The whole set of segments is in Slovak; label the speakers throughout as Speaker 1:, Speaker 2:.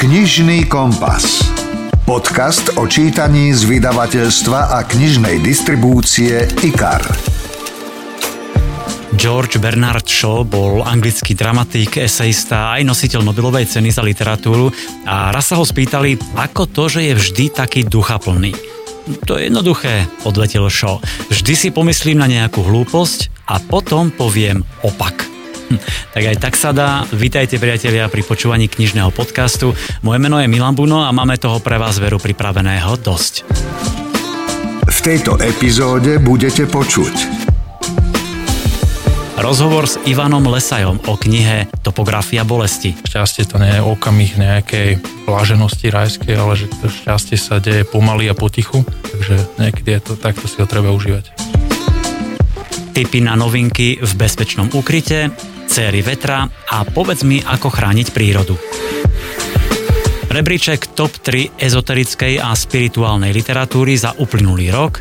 Speaker 1: Knižný kompas. Podcast o čítaní z vydavateľstva a knižnej distribúcie IKAR.
Speaker 2: George Bernard Shaw bol anglický dramatik, esejista aj nositeľ Nobelovej ceny za literatúru a raz sa ho spýtali, ako to, že je vždy taký duchaplný. To je jednoduché, odvetil Shaw. Vždy si pomyslím na nejakú hlúposť a potom poviem opak. Tak aj tak sa dá. Vítajte priatelia pri počúvaní knižného podcastu. Moje meno je Milan Buno a máme toho pre vás veru pripraveného dosť.
Speaker 1: V tejto epizóde budete počuť
Speaker 2: Rozhovor s Ivanom Lesajom o knihe Topografia bolesti.
Speaker 3: Šťastie to nie je okamih nejakej bláženosti rajskej, ale že to šťastie sa deje pomaly a potichu, takže niekedy je to takto si ho treba užívať.
Speaker 2: Tipy na novinky v bezpečnom ukryte, céry vetra a povedz mi, ako chrániť prírodu. Rebríček top 3 ezoterickej a spirituálnej literatúry za uplynulý rok.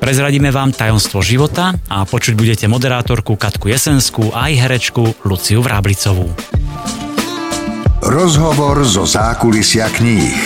Speaker 2: Prezradíme vám tajomstvo života a počuť budete moderátorku Katku Jesenskú a aj herečku Luciu Vráblicovú.
Speaker 1: Rozhovor zo zákulisia kníh.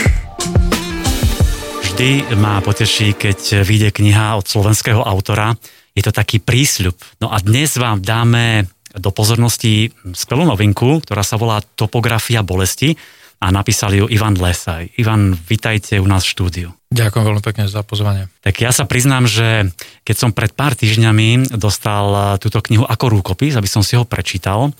Speaker 2: Vždy ma poteší, keď vyjde kniha od slovenského autora, je to taký prísľub. No a dnes vám dáme do pozornosti skvelú novinku, ktorá sa volá Topografia bolesti a napísal ju Ivan Lesaj. Ivan, vitajte u nás v štúdiu.
Speaker 3: Ďakujem veľmi pekne za pozvanie.
Speaker 2: Tak ja sa priznám, že keď som pred pár týždňami dostal túto knihu ako rúkopis, aby som si ho prečítal,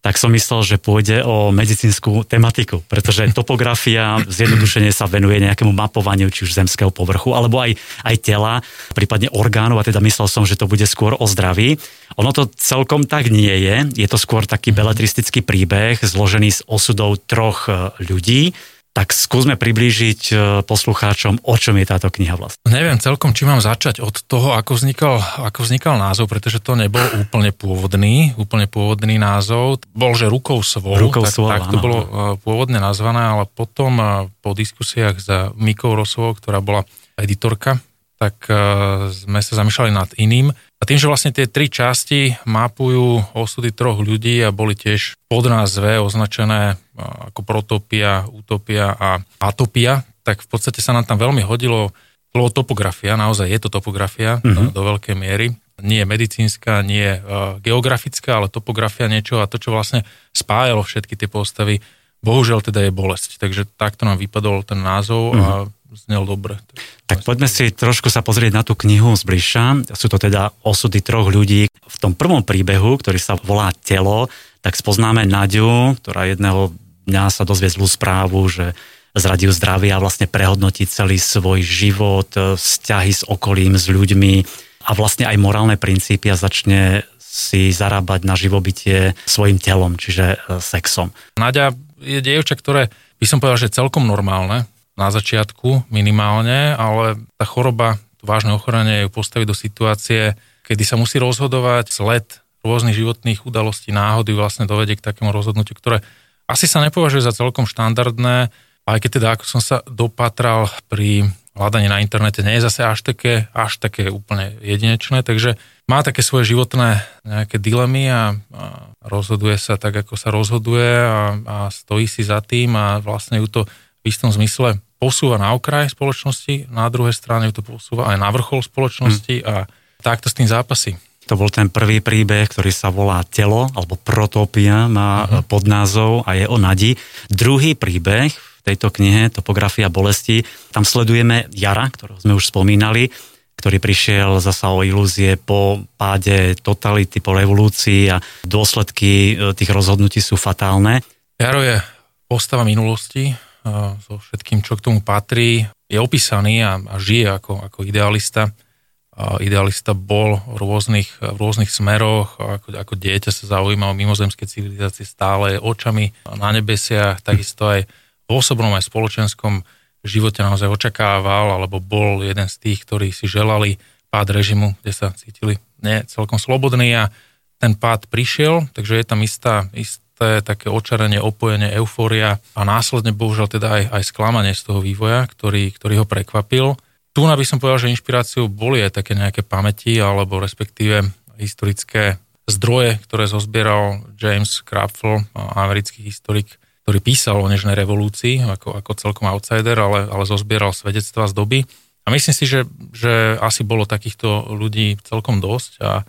Speaker 2: tak som myslel, že pôjde o medicínsku tematiku, pretože topografia zjednodušene sa venuje nejakému mapovaniu či už zemského povrchu, alebo aj, aj tela, prípadne orgánov, a teda myslel som, že to bude skôr o zdraví. Ono to celkom tak nie je, je to skôr taký beletristický príbeh zložený z osudov troch e, ľudí, tak skúsme priblížiť e, poslucháčom, o čom je táto kniha vlastne.
Speaker 3: Neviem celkom, či mám začať od toho, ako vznikal, ako vznikal názov, pretože to nebol úplne pôvodný, úplne pôvodný názov. Bol, že rukou svoj,
Speaker 2: rukou
Speaker 3: tak,
Speaker 2: svoj,
Speaker 3: tak to
Speaker 2: áno.
Speaker 3: bolo e, pôvodne nazvané, ale potom e, po diskusiách za Mikou Rosovou, ktorá bola editorka, tak sme sa zamýšľali nad iným. A tým, že vlastne tie tri časti mapujú osudy troch ľudí a boli tiež pod názve označené ako protopia, utopia a atopia, tak v podstate sa nám tam veľmi hodilo slovo topografia, naozaj je to topografia mm-hmm. do, veľkej miery. Nie je medicínska, nie je geografická, ale topografia niečo a to, čo vlastne spájalo všetky tie postavy, bohužiaľ teda je bolesť. Takže takto nám vypadol ten názov mm-hmm. a znel dobre.
Speaker 2: Tak poďme si trošku sa pozrieť na tú knihu zbližša. Sú to teda osudy troch ľudí. V tom prvom príbehu, ktorý sa volá Telo, tak spoznáme Naďu, ktorá jedného dňa sa dozvie zlú správu, že zradil zdravie a vlastne prehodnotí celý svoj život, vzťahy s okolím, s ľuďmi a vlastne aj morálne princípy a začne si zarábať na živobytie svojim telom, čiže e, sexom.
Speaker 3: Nadia je dievča, ktoré by som povedal, že celkom normálne, na začiatku minimálne, ale tá choroba, to vážne ochorenie ju postaví do situácie, kedy sa musí rozhodovať, sled rôznych životných udalostí, náhody vlastne dovedie k takému rozhodnutiu, ktoré asi sa nepovažuje za celkom štandardné, aj keď teda ako som sa dopatral pri hľadaní na internete, nie je zase až také, až také úplne jedinečné, takže má také svoje životné nejaké dilemy a, a rozhoduje sa tak, ako sa rozhoduje a, a stojí si za tým a vlastne ju to v istom zmysle posúva na okraj spoločnosti, na druhej strane to posúva aj na vrchol spoločnosti hmm. a takto s tým zápasy.
Speaker 2: To bol ten prvý príbeh, ktorý sa volá Telo, alebo Protopia, má uh-huh. podnázov a je o Nadi. Druhý príbeh v tejto knihe, Topografia bolesti, tam sledujeme Jara, ktorého sme už spomínali, ktorý prišiel zasa o ilúzie po páde totality, po revolúcii a dôsledky e, tých rozhodnutí sú fatálne.
Speaker 3: Jaro je postava minulosti, so všetkým, čo k tomu patrí, je opísaný a, a žije ako, ako idealista. A idealista bol v rôznych, v rôznych smeroch, ako, ako dieťa sa zaujímal o mimozemské civilizácie stále očami na nebesiach, takisto aj v osobnom aj spoločenskom živote naozaj očakával, alebo bol jeden z tých, ktorí si želali pád režimu, kde sa cítili nie celkom slobodní a ten pád prišiel, takže je tam istá, istá isté také očarenie, opojenie, eufória a následne bohužiaľ teda aj, aj sklamanie z toho vývoja, ktorý, ktorý ho prekvapil. Tu by som povedal, že inšpiráciou boli aj také nejaké pamäti alebo respektíve historické zdroje, ktoré zozbieral James Krapfel, americký historik, ktorý písal o nežnej revolúcii ako, ako celkom outsider, ale, ale zozbieral svedectva z doby. A myslím si, že, že asi bolo takýchto ľudí celkom dosť a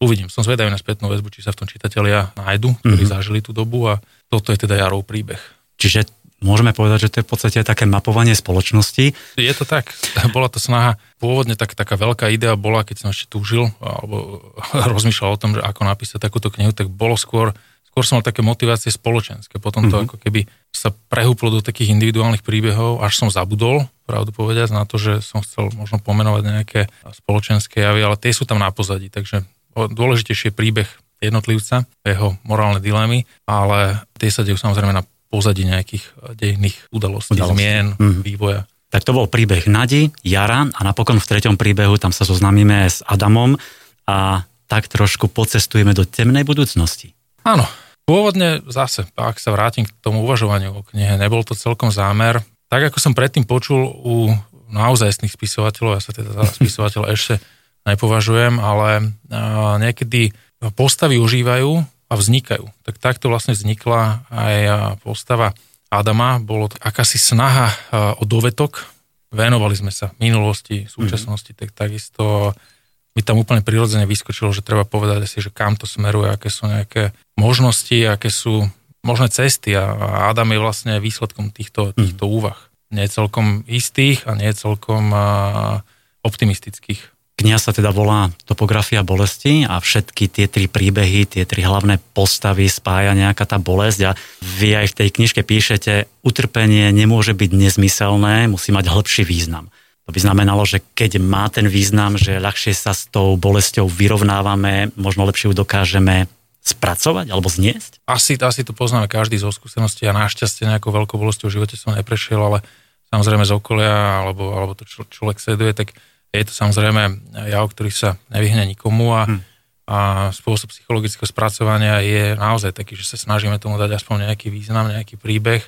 Speaker 3: uvidím, som zvedavý na spätnú väzbu, či sa v tom čitatelia nájdu, ktorí mm-hmm. zažili tú dobu a toto je teda Jarov príbeh.
Speaker 2: Čiže môžeme povedať, že to je v podstate také mapovanie spoločnosti.
Speaker 3: Je to tak. Bola to snaha, pôvodne tak, taká veľká idea bola, keď som ešte túžil alebo rozmýšľal o tom, že ako napísať takúto knihu, tak bolo skôr, skôr som mal také motivácie spoločenské. Potom to mm-hmm. ako keby sa prehúplo do takých individuálnych príbehov, až som zabudol, pravdu povedať, na to, že som chcel možno pomenovať nejaké spoločenské javy, ale tie sú tam na pozadí, takže dôležitejšie príbeh jednotlivca, jeho morálne dilemy, ale tie sa dejú samozrejme na pozadí nejakých eh, dejných udalostí, udalostí. zmien, mm. vývoja.
Speaker 2: Tak to bol príbeh Nadi, Jara a napokon v treťom príbehu tam sa zoznámime s Adamom a tak trošku pocestujeme do temnej budúcnosti.
Speaker 3: Áno, pôvodne zase, ak sa vrátim k tomu uvažovaniu o knihe, nebol to celkom zámer. Tak ako som predtým počul u naozajstných spisovateľov, ja sa teda za spisovateľ ešte nepovažujem, ale eh, niekedy postavy užívajú a vznikajú. Tak takto vlastne vznikla aj postava Adama. Bolo to akási snaha o dovetok. Venovali sme sa minulosti, súčasnosti, mm-hmm. tak takisto mi tam úplne prirodzene vyskočilo, že treba povedať si, že kam to smeruje, aké sú nejaké možnosti, aké sú možné cesty a Adam je vlastne výsledkom týchto, mhm. týchto úvah. Nie celkom istých a nie celkom optimistických.
Speaker 2: Kniha sa teda volá Topografia bolesti a všetky tie tri príbehy, tie tri hlavné postavy spája nejaká tá bolesť a vy aj v tej knižke píšete, utrpenie nemôže byť nezmyselné, musí mať hĺbší význam. To by znamenalo, že keď má ten význam, že ľahšie sa s tou bolesťou vyrovnávame, možno lepšie ju dokážeme spracovať alebo zniesť?
Speaker 3: Asi, asi to poznáme každý zo skúseností a našťastie nejakou veľkou bolesťou v živote som neprešiel, ale samozrejme z okolia alebo, alebo to čo, človek sleduje, tak je to samozrejme jav, ktorý sa nevyhne nikomu a, hmm. a spôsob psychologického spracovania je naozaj taký, že sa snažíme tomu dať aspoň nejaký význam, nejaký príbeh,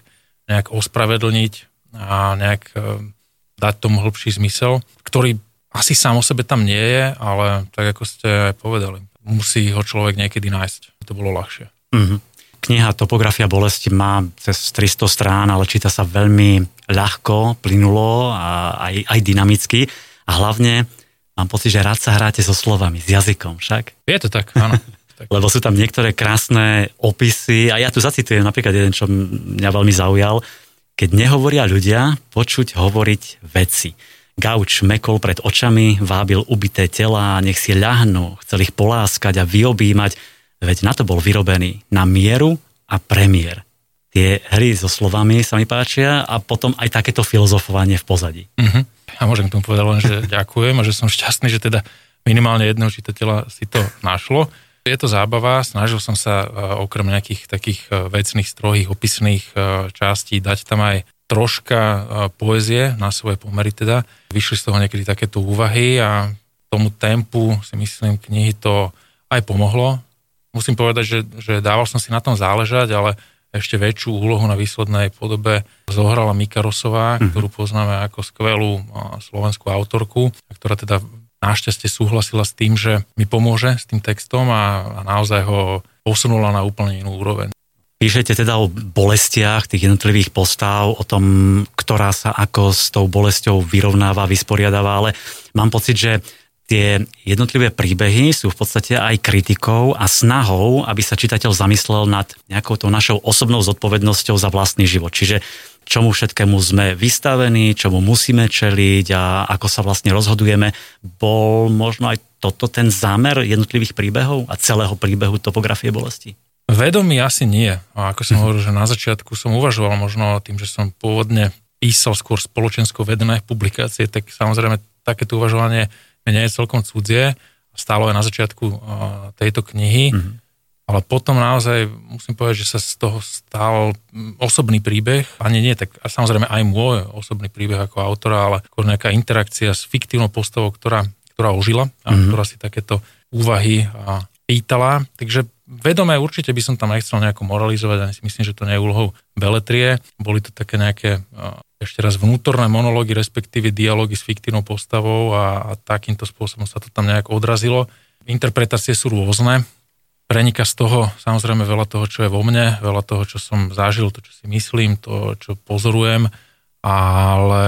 Speaker 3: nejak ospravedlniť a nejak e, dať tomu hĺbší zmysel, ktorý asi sám o sebe tam nie je, ale tak ako ste aj povedali, musí ho človek niekedy nájsť. To bolo ľahšie. Mm-hmm.
Speaker 2: Kniha Topografia bolesti má cez 300 strán, ale číta sa veľmi ľahko, plynulo a aj, aj dynamicky. A hlavne mám pocit, že rád sa hráte so slovami, s jazykom však.
Speaker 3: Je to tak, áno.
Speaker 2: Lebo sú tam niektoré krásne opisy a ja tu zacitujem napríklad jeden, čo mňa veľmi zaujal. Keď nehovoria ľudia, počuť hovoriť veci. Gauč mekol pred očami, vábil ubité tela, nech si ľahnú, chcel ich poláskať a vyobímať, veď na to bol vyrobený, na mieru a premiér. Tie hry so slovami sa mi páčia a potom aj takéto filozofovanie v pozadí. Uh-huh.
Speaker 3: Ja môžem k tomu povedať len, že ďakujem a že som šťastný, že teda minimálne jedného čitateľa si to našlo. Je to zábava, snažil som sa e, okrem nejakých takých e, vecných, strohých, opisných e, častí dať tam aj troška poezie na svoje pomery teda. Vyšli z toho niekedy takéto úvahy a tomu tempu si myslím knihy to aj pomohlo. Musím povedať, že, že dával som si na tom záležať, ale ešte väčšiu úlohu na výslednej podobe zohrala Mika Rosová, mm-hmm. ktorú poznáme ako skvelú slovenskú autorku, ktorá teda našťastie súhlasila s tým, že mi pomôže s tým textom a, a naozaj ho posunula na úplne inú úroveň.
Speaker 2: Píšete teda o bolestiach tých jednotlivých postav, o tom, ktorá sa ako s tou bolesťou vyrovnáva, vysporiadáva, ale mám pocit, že tie jednotlivé príbehy sú v podstate aj kritikou a snahou, aby sa čitateľ zamyslel nad nejakou tou našou osobnou zodpovednosťou za vlastný život. Čiže čomu všetkému sme vystavení, čomu musíme čeliť a ako sa vlastne rozhodujeme. Bol možno aj toto ten zámer jednotlivých príbehov a celého príbehu topografie bolesti?
Speaker 3: Vedomý asi nie. A ako som mhm. hovoril, že na začiatku som uvažoval možno tým, že som pôvodne písal skôr spoločensko vedené publikácie, tak samozrejme takéto uvažovanie nie je celkom cudzie, stálo aj na začiatku tejto knihy, mm-hmm. ale potom naozaj musím povedať, že sa z toho stal osobný príbeh, ani nie, tak samozrejme aj môj osobný príbeh ako autora, ale skôr nejaká interakcia s fiktívnou postavou, ktorá, ktorá ožila a mm-hmm. ktorá si takéto úvahy pýtala, takže vedomé určite by som tam nechcel nejako moralizovať, ani si myslím, že to nie je úlohou beletrie. Boli to také nejaké ešte raz vnútorné monológy, respektíve dialógy s fiktívnou postavou a, a takýmto spôsobom sa to tam nejak odrazilo. Interpretácie sú rôzne. prenika z toho samozrejme veľa toho, čo je vo mne, veľa toho, čo som zažil, to, čo si myslím, to, čo pozorujem, ale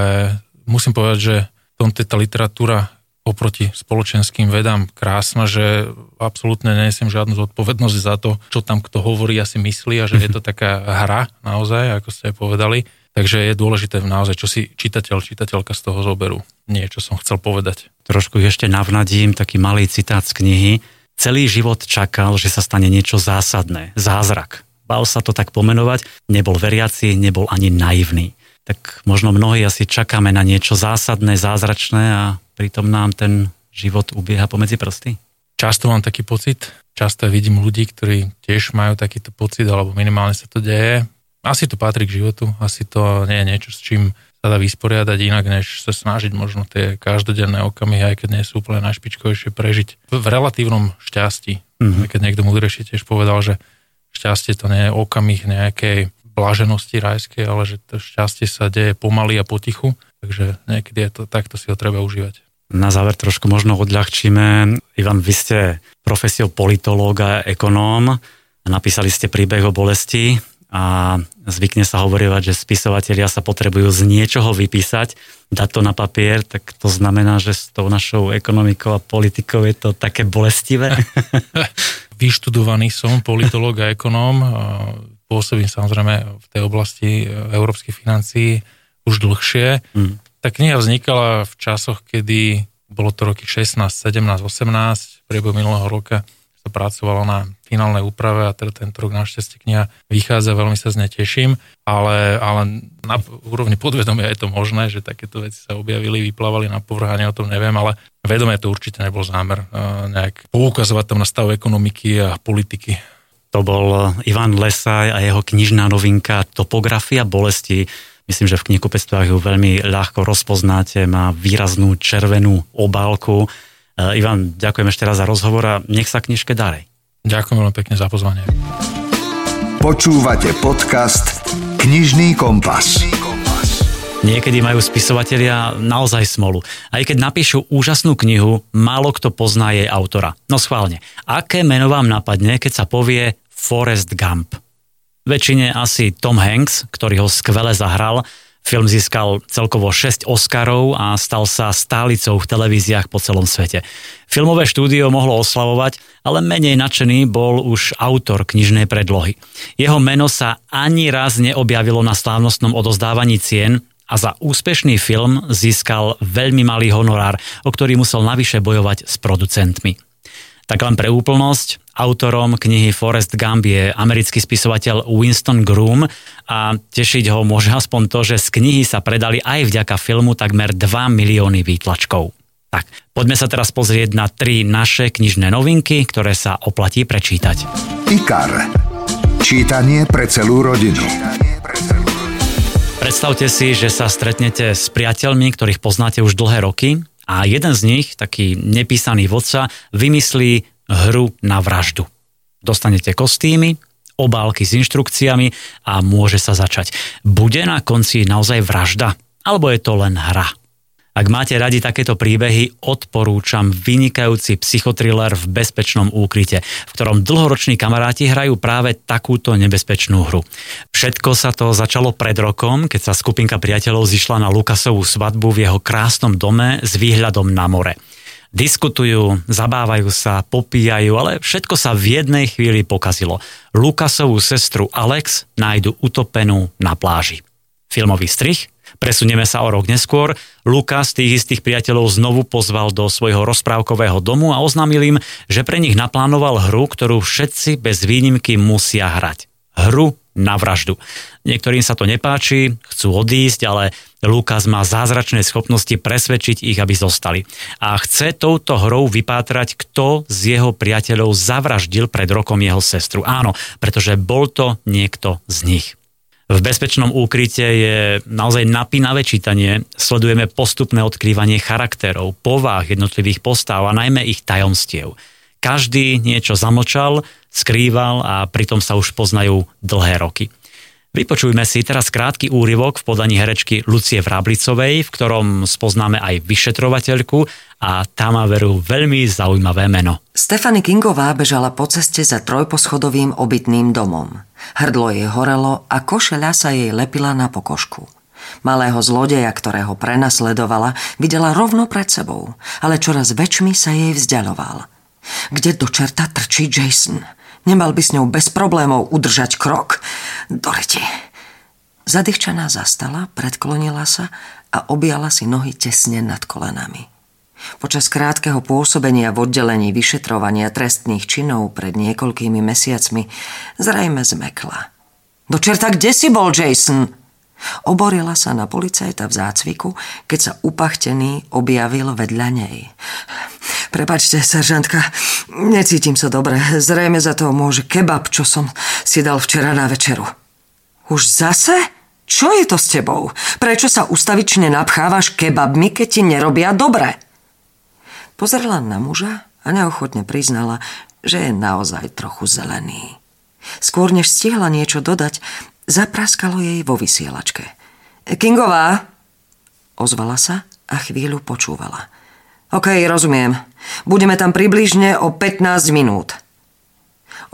Speaker 3: musím povedať, že v tomto tá literatúra oproti spoločenským vedám krásna, že absolútne nesiem žiadnu zodpovednosť za to, čo tam kto hovorí a si myslí a že je to taká hra naozaj, ako ste aj povedali. Takže je dôležité naozaj, čo si čitateľ, čitateľka z toho zoberú. Nie, čo som chcel povedať.
Speaker 2: Trošku ešte navnadím taký malý citát z knihy. Celý život čakal, že sa stane niečo zásadné, zázrak. Bal sa to tak pomenovať, nebol veriaci, nebol ani naivný. Tak možno mnohí asi čakáme na niečo zásadné, zázračné a pritom nám ten život ubieha pomedzi prsty.
Speaker 3: Často mám taký pocit, často vidím ľudí, ktorí tiež majú takýto pocit, alebo minimálne sa to deje asi to patrí k životu, asi to nie je niečo, s čím sa dá vysporiadať inak, než sa snažiť možno tie každodenné okamihy, aj keď nie sú úplne najšpičkovejšie, prežiť v relatívnom šťastí. Mm-hmm. Keď niekto múdrejšie tiež povedal, že šťastie to nie je okamih nejakej blaženosti rajskej, ale že to šťastie sa deje pomaly a potichu, takže niekedy je to, takto si ho treba užívať.
Speaker 2: Na záver trošku možno odľahčíme. Ivan, vy ste profesiou politológa, ekonóm a napísali ste príbeh o bolesti a zvykne sa hovorievať, že spisovatelia sa potrebujú z niečoho vypísať, dať to na papier, tak to znamená, že s tou našou ekonomikou a politikou je to také bolestivé.
Speaker 3: Vyštudovaný som politológ a ekonóm, pôsobím samozrejme v tej oblasti e, európskych financií už dlhšie. Mm. Tá kniha vznikala v časoch, kedy bolo to roky 16, 17, 18, v priebehu minulého roka sa pracovalo na finálnej úprave a teda tento rok našťastie kniha vychádza, veľmi sa z nej teším, ale, ale na úrovni podvedomia je to možné, že takéto veci sa objavili, vyplávali na povrch, o tom neviem, ale vedomie to určite nebol zámer nejak poukazovať tam na stav ekonomiky a politiky.
Speaker 2: To bol Ivan Lesaj a jeho knižná novinka Topografia bolesti. Myslím, že v knihkupectvách ju veľmi ľahko rozpoznáte, má výraznú červenú obálku Eh, Ivan, ďakujem ešte raz za rozhovor a nech sa knižke darej.
Speaker 3: Ďakujem veľmi pekne za pozvanie.
Speaker 1: Počúvate podcast Knižný kompas.
Speaker 2: Niekedy majú spisovatelia naozaj smolu. Aj keď napíšu úžasnú knihu, málo kto pozná jej autora. No schválne, aké meno vám napadne, keď sa povie Forrest Gump? Väčšine asi Tom Hanks, ktorý ho skvele zahral, Film získal celkovo 6 Oscarov a stal sa stálicou v televíziách po celom svete. Filmové štúdio mohlo oslavovať, ale menej nadšený bol už autor knižnej predlohy. Jeho meno sa ani raz neobjavilo na slávnostnom odozdávaní cien a za úspešný film získal veľmi malý honorár, o ktorý musel navyše bojovať s producentmi. Tak len pre úplnosť, autorom knihy Forrest Gump je americký spisovateľ Winston Groom a tešiť ho môže aspoň to, že z knihy sa predali aj vďaka filmu takmer 2 milióny výtlačkov. Tak, poďme sa teraz pozrieť na tri naše knižné novinky, ktoré sa oplatí prečítať.
Speaker 1: IKAR. Čítanie pre celú rodinu.
Speaker 2: Predstavte si, že sa stretnete s priateľmi, ktorých poznáte už dlhé roky a jeden z nich, taký nepísaný vodca, vymyslí hru na vraždu. Dostanete kostýmy, obálky s inštrukciami a môže sa začať. Bude na konci naozaj vražda? Alebo je to len hra? Ak máte radi takéto príbehy, odporúčam vynikajúci psychotriller v bezpečnom úkryte, v ktorom dlhoroční kamaráti hrajú práve takúto nebezpečnú hru. Všetko sa to začalo pred rokom, keď sa skupinka priateľov zišla na Lukasovú svadbu v jeho krásnom dome s výhľadom na more. Diskutujú, zabávajú sa, popíjajú, ale všetko sa v jednej chvíli pokazilo. Lukasovú sestru Alex nájdu utopenú na pláži. Filmový strich Presunieme sa o rok neskôr. Lukas tých istých priateľov znovu pozval do svojho rozprávkového domu a oznámil im, že pre nich naplánoval hru, ktorú všetci bez výnimky musia hrať. Hru na vraždu. Niektorým sa to nepáči, chcú odísť, ale Lukas má zázračné schopnosti presvedčiť ich, aby zostali. A chce touto hrou vypátrať, kto z jeho priateľov zavraždil pred rokom jeho sestru. Áno, pretože bol to niekto z nich. V bezpečnom úkryte je naozaj napínavé čítanie. Sledujeme postupné odkrývanie charakterov, povách jednotlivých postáv a najmä ich tajomstiev. Každý niečo zamlčal, skrýval a pritom sa už poznajú dlhé roky. Vypočujme si teraz krátky úryvok v podaní herečky Lucie Vráblicovej, v ktorom spoznáme aj vyšetrovateľku a tá má veru veľmi zaujímavé meno.
Speaker 4: Stefany Kingová bežala po ceste za trojposchodovým obytným domom. Hrdlo jej horelo a košeľa sa jej lepila na pokožku. Malého zlodeja, ktorého prenasledovala, videla rovno pred sebou, ale čoraz väčšmi sa jej vzdialoval. Kde do čerta trčí Jason? Nemal by s ňou bez problémov udržať krok? Doriti. Zadýchčaná zastala, predklonila sa a objala si nohy tesne nad kolenami. Počas krátkeho pôsobenia v oddelení vyšetrovania trestných činov pred niekoľkými mesiacmi zrejme zmekla. Do čerta, kde si bol, Jason? Oborila sa na policajta v zácviku, keď sa upachtený objavil vedľa nej. Prepačte, seržantka, necítim sa dobre. Zrejme za to môže kebab, čo som si dal včera na večeru. Už zase? Čo je to s tebou? Prečo sa ustavične napchávaš kebabmi, keď ti nerobia dobre? Pozrela na muža a neochotne priznala, že je naozaj trochu zelený. Skôr než stihla niečo dodať, zapraskalo jej vo vysielačke. Kingová, ozvala sa a chvíľu počúvala. OK, rozumiem. Budeme tam približne o 15 minút.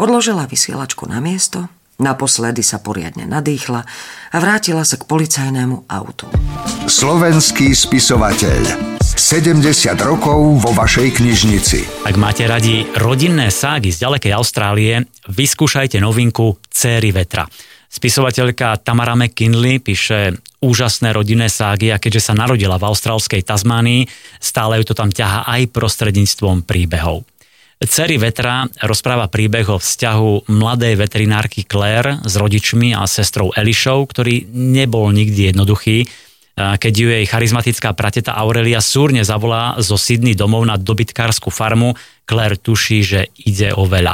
Speaker 4: Odložila vysielačku na miesto, naposledy sa poriadne nadýchla a vrátila sa k policajnému autu.
Speaker 1: Slovenský spisovateľ. 70 rokov vo vašej knižnici.
Speaker 2: Ak máte radi rodinné ságy z ďalekej Austrálie, vyskúšajte novinku Céry vetra. Spisovateľka Tamara McKinley píše úžasné rodinné ságy a keďže sa narodila v austrálskej Tasmánii, stále ju to tam ťaha aj prostredníctvom príbehov. Cery vetra rozpráva príbeh o vzťahu mladej veterinárky Claire s rodičmi a sestrou Elišou, ktorý nebol nikdy jednoduchý, keď ju jej charizmatická prateta Aurelia súrne zavolá zo Sydney domov na dobytkárskú farmu, Claire tuší, že ide o veľa.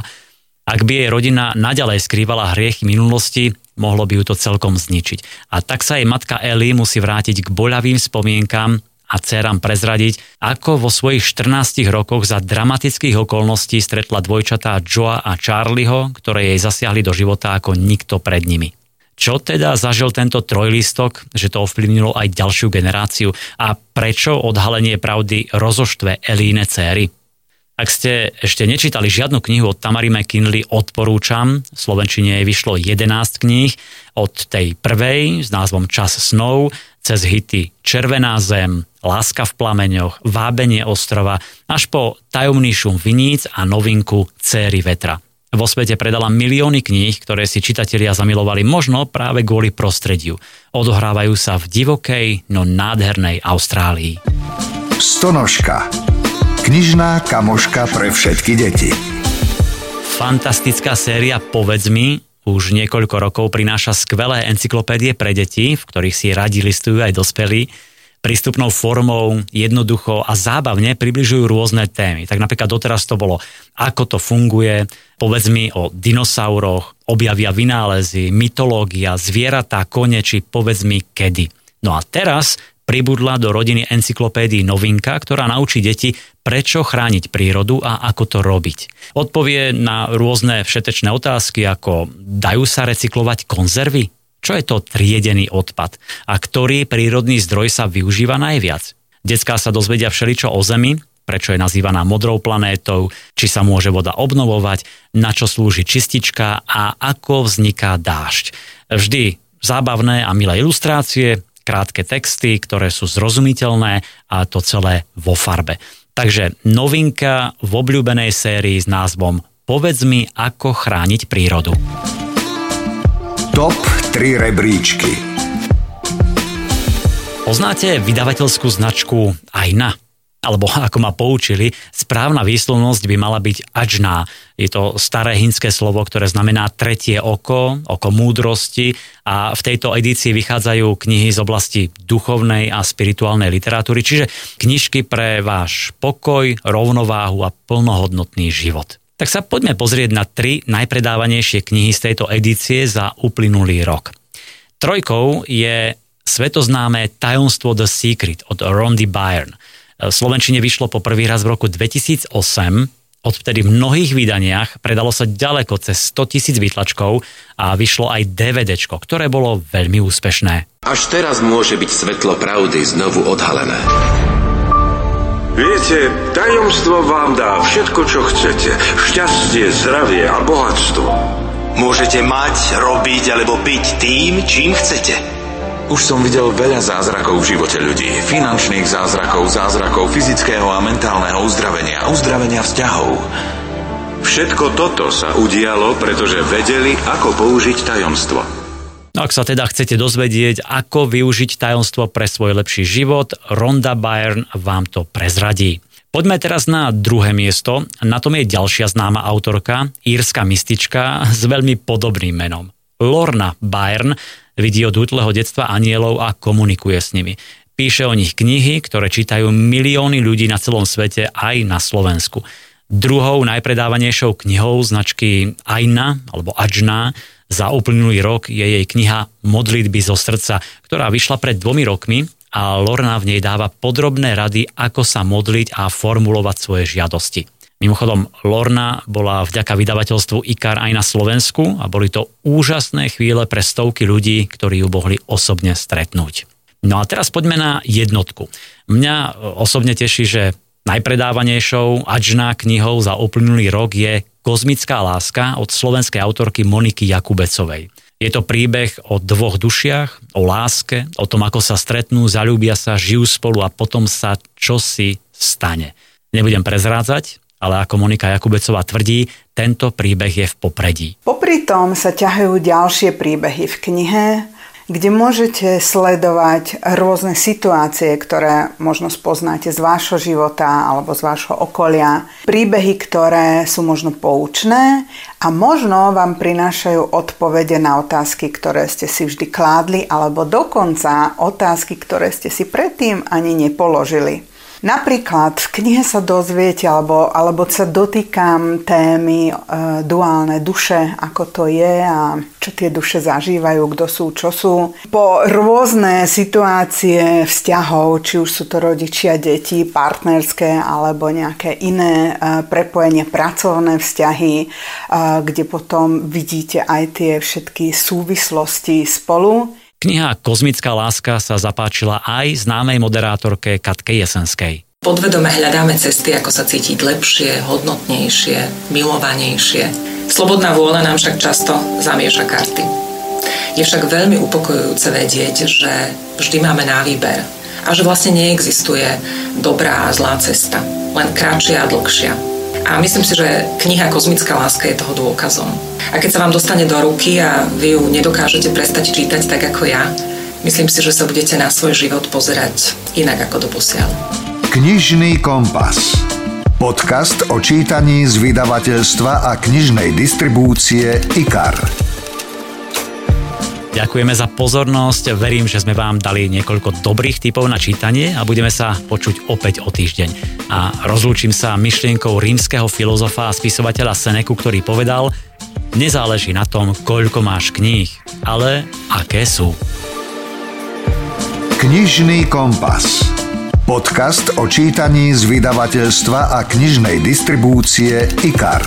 Speaker 2: Ak by jej rodina naďalej skrývala hriechy minulosti, mohlo by ju to celkom zničiť. A tak sa jej matka Ellie musí vrátiť k boľavým spomienkam a dcerám prezradiť, ako vo svojich 14 rokoch za dramatických okolností stretla dvojčatá Joa a Charlieho, ktoré jej zasiahli do života ako nikto pred nimi. Čo teda zažil tento trojlistok, že to ovplyvnilo aj ďalšiu generáciu a prečo odhalenie pravdy rozoštve Elíne céry? Ak ste ešte nečítali žiadnu knihu od Tamary McKinley, odporúčam. V Slovenčine jej vyšlo 11 kníh od tej prvej s názvom Čas snov, cez hity Červená zem, Láska v plameňoch, Vábenie ostrova, až po Tajomný šum viníc a novinku Céry vetra. Vo svete predala milióny kníh, ktoré si čitatelia zamilovali možno práve kvôli prostrediu. Odohrávajú sa v divokej, no nádhernej Austrálii.
Speaker 1: Stonožka. Knižná kamoška pre všetky deti.
Speaker 2: Fantastická séria Povedz mi už niekoľko rokov prináša skvelé encyklopédie pre deti, v ktorých si radi listujú aj dospelí. Prístupnou formou, jednoducho a zábavne približujú rôzne témy. Tak napríklad doteraz to bolo, ako to funguje, povedz mi o dinosauroch, objavia vynálezy, mytológia, zvieratá, kone, či povedz mi kedy. No a teraz pribudla do rodiny encyklopédii novinka, ktorá naučí deti, prečo chrániť prírodu a ako to robiť. Odpovie na rôzne všetečné otázky, ako dajú sa recyklovať konzervy? Čo je to triedený odpad? A ktorý prírodný zdroj sa využíva najviac? Detská sa dozvedia všeličo o Zemi, prečo je nazývaná modrou planétou, či sa môže voda obnovovať, na čo slúži čistička a ako vzniká dážď. Vždy zábavné a milé ilustrácie, krátke texty, ktoré sú zrozumiteľné a to celé vo farbe. Takže novinka v obľúbenej sérii s názvom Povedz mi, ako chrániť prírodu.
Speaker 1: Top 3 rebríčky
Speaker 2: Poznáte vydavateľskú značku Aina? Alebo ako ma poučili, správna výslovnosť by mala byť ačná. Je to staré hinské slovo, ktoré znamená tretie oko, oko múdrosti a v tejto edícii vychádzajú knihy z oblasti duchovnej a spirituálnej literatúry, čiže knižky pre váš pokoj, rovnováhu a plnohodnotný život. Tak sa poďme pozrieť na tri najpredávanejšie knihy z tejto edície za uplynulý rok. Trojkou je svetoznáme Tajomstvo The Secret od Rondi Byrne. V Slovenčine vyšlo po prvý raz v roku 2008. Odvtedy v mnohých vydaniach predalo sa ďaleko cez 100 tisíc výtlačkov a vyšlo aj DVD, ktoré bolo veľmi úspešné.
Speaker 5: Až teraz môže byť svetlo pravdy znovu odhalené.
Speaker 6: Viete, tajomstvo vám dá všetko, čo chcete. Šťastie, zdravie a bohatstvo.
Speaker 7: Môžete mať, robiť alebo byť tým, čím chcete.
Speaker 8: Už som videl veľa zázrakov v živote ľudí. Finančných zázrakov, zázrakov fyzického a mentálneho uzdravenia, uzdravenia vzťahov.
Speaker 6: Všetko toto sa udialo, pretože vedeli, ako použiť tajomstvo.
Speaker 2: Ak sa teda chcete dozvedieť, ako využiť tajomstvo pre svoj lepší život, Ronda Byrne vám to prezradí. Poďme teraz na druhé miesto. Na tom je ďalšia známa autorka, írska mystička s veľmi podobným menom. Lorna Byrne vidí od útleho detstva anielov a komunikuje s nimi. Píše o nich knihy, ktoré čítajú milióny ľudí na celom svete aj na Slovensku. Druhou najpredávanejšou knihou značky Aina alebo Ajna za uplynulý rok je jej kniha Modlitby zo srdca, ktorá vyšla pred dvomi rokmi a Lorna v nej dáva podrobné rady, ako sa modliť a formulovať svoje žiadosti. Mimochodom, Lorna bola vďaka vydavateľstvu IKAR aj na Slovensku a boli to úžasné chvíle pre stovky ľudí, ktorí ju mohli osobne stretnúť. No a teraz poďme na jednotku. Mňa osobne teší, že najpredávanejšou ačná knihou za uplynulý rok je Kozmická láska od slovenskej autorky Moniky Jakubecovej. Je to príbeh o dvoch dušiach, o láske, o tom, ako sa stretnú, zalúbia sa, žijú spolu a potom sa čosi stane. Nebudem prezrádzať, ale ako Monika Jakubecová tvrdí, tento príbeh je v popredí.
Speaker 9: Popri tom sa ťahajú ďalšie príbehy v knihe, kde môžete sledovať rôzne situácie, ktoré možno spoznáte z vášho života alebo z vášho okolia. Príbehy, ktoré sú možno poučné a možno vám prinášajú odpovede na otázky, ktoré ste si vždy kládli alebo dokonca otázky, ktoré ste si predtým ani nepoložili. Napríklad v knihe sa dozviete, alebo, alebo sa dotýkam témy e, duálne duše, ako to je a čo tie duše zažívajú, kto sú, čo sú. Po rôzne situácie vzťahov, či už sú to rodičia, deti, partnerské alebo nejaké iné e, prepojenie, pracovné vzťahy, e, kde potom vidíte aj tie všetky súvislosti spolu.
Speaker 2: Kniha Kozmická láska sa zapáčila aj známej moderátorke Katke Jesenskej.
Speaker 10: Podvedome hľadáme cesty, ako sa cítiť lepšie, hodnotnejšie, milovanejšie. Slobodná vôľa nám však často zamieša karty. Je však veľmi upokojujúce vedieť, že vždy máme na výber a že vlastne neexistuje dobrá a zlá cesta, len kratšia a dlhšia. A myslím si, že kniha Kozmická láska je toho dôkazom. A keď sa vám dostane do ruky a vy ju nedokážete prestať čítať tak ako ja, myslím si, že sa budete na svoj život pozerať inak ako doposiaľ.
Speaker 1: Knižný kompas. Podcast o čítaní z vydavateľstva a knižnej distribúcie IKAR.
Speaker 2: Ďakujeme za pozornosť, verím, že sme vám dali niekoľko dobrých typov na čítanie a budeme sa počuť opäť o týždeň. A rozlúčim sa myšlienkou rímskeho filozofa a spisovateľa Seneku, ktorý povedal, nezáleží na tom, koľko máš kníh, ale aké sú.
Speaker 1: Knižný kompas. Podcast o čítaní z vydavateľstva a knižnej distribúcie IKAR.